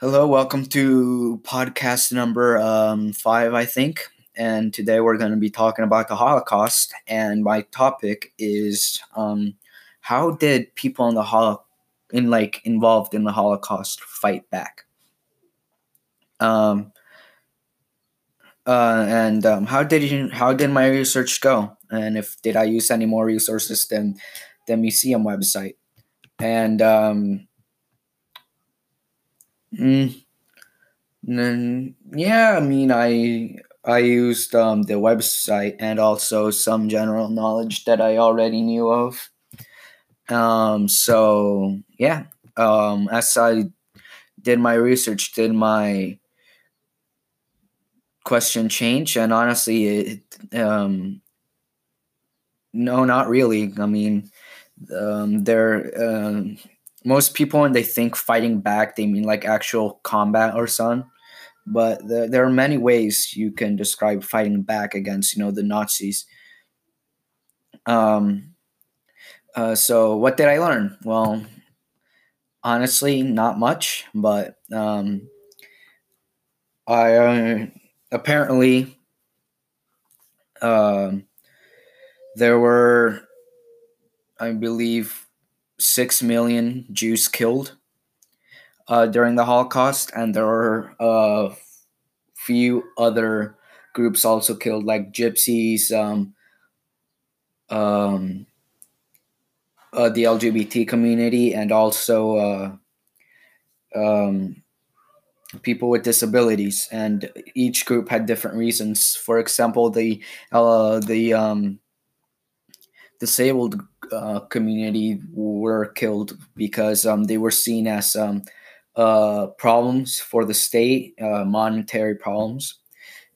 Hello, welcome to podcast number um, five, I think. And today we're going to be talking about the Holocaust. And my topic is um, how did people in the Hol- in like involved in the Holocaust fight back? Um, uh, and um, how did you, how did my research go? And if did I use any more resources than the museum website? And um, Mm, mm, yeah, I mean, I I used um, the website and also some general knowledge that I already knew of. Um, so yeah, um, as I did my research, did my question change? And honestly, it um, no, not really. I mean, um, there. Um, most people when they think fighting back they mean like actual combat or something but the, there are many ways you can describe fighting back against you know the nazis. Um uh, so what did i learn? Well honestly not much but um i uh, apparently uh, there were i believe six million Jews killed uh, during the Holocaust, and there were a few other groups also killed, like gypsies, um, um, uh, the LGBT community, and also uh, um, people with disabilities. And each group had different reasons. For example, the uh, the um, disabled uh, community were killed because um, they were seen as um, uh, problems for the state, uh, monetary problems,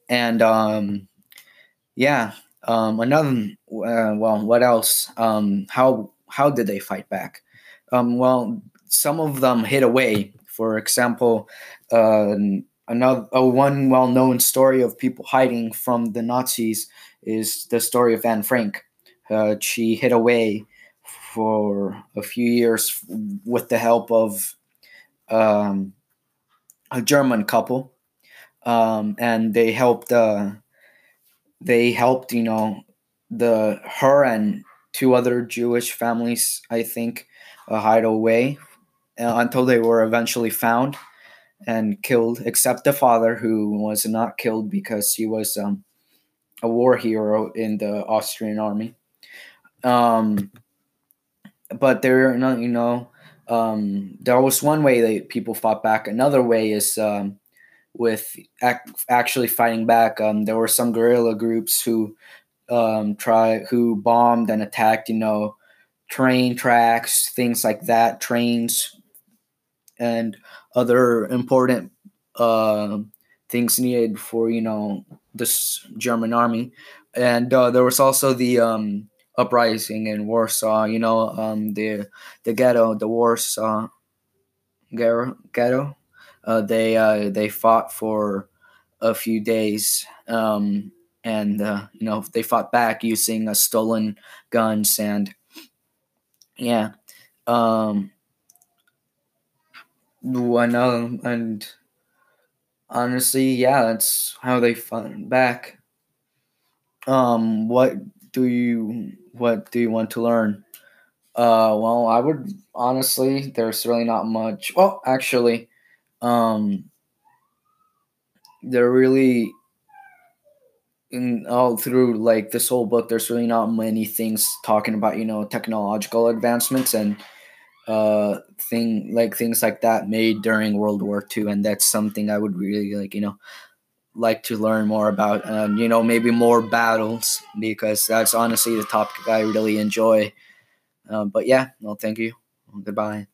and um, yeah, um, another. Uh, well, what else? Um, how how did they fight back? Um, well, some of them hid away. For example, uh, another one well-known story of people hiding from the Nazis is the story of Anne Frank. Uh, she hid away for a few years with the help of um, a German couple, um, and they helped. Uh, they helped, you know, the her and two other Jewish families, I think, uh, hide away uh, until they were eventually found and killed. Except the father, who was not killed because he was um, a war hero in the Austrian army. Um, but there, you know, um, there was one way that people fought back. Another way is um, with ac- actually fighting back. Um, there were some guerrilla groups who um, try who bombed and attacked, you know, train tracks, things like that, trains, and other important uh, things needed for you know this German army. And uh, there was also the um, uprising in Warsaw. You know, um, the the ghetto, the Warsaw ghetto. Uh, they uh, they fought for a few days, um, and uh, you know they fought back using uh, stolen guns and yeah. Um, know, and honestly, yeah, that's how they fought back. Um, what do you what do you want to learn? Uh, well, I would honestly, there's really not much. Well, actually, um, there really in all through like this whole book, there's really not many things talking about you know technological advancements and uh thing like things like that made during World War II, and that's something I would really like you know like to learn more about and you know maybe more battles because that's honestly the topic i really enjoy. Um, but yeah well thank you. Goodbye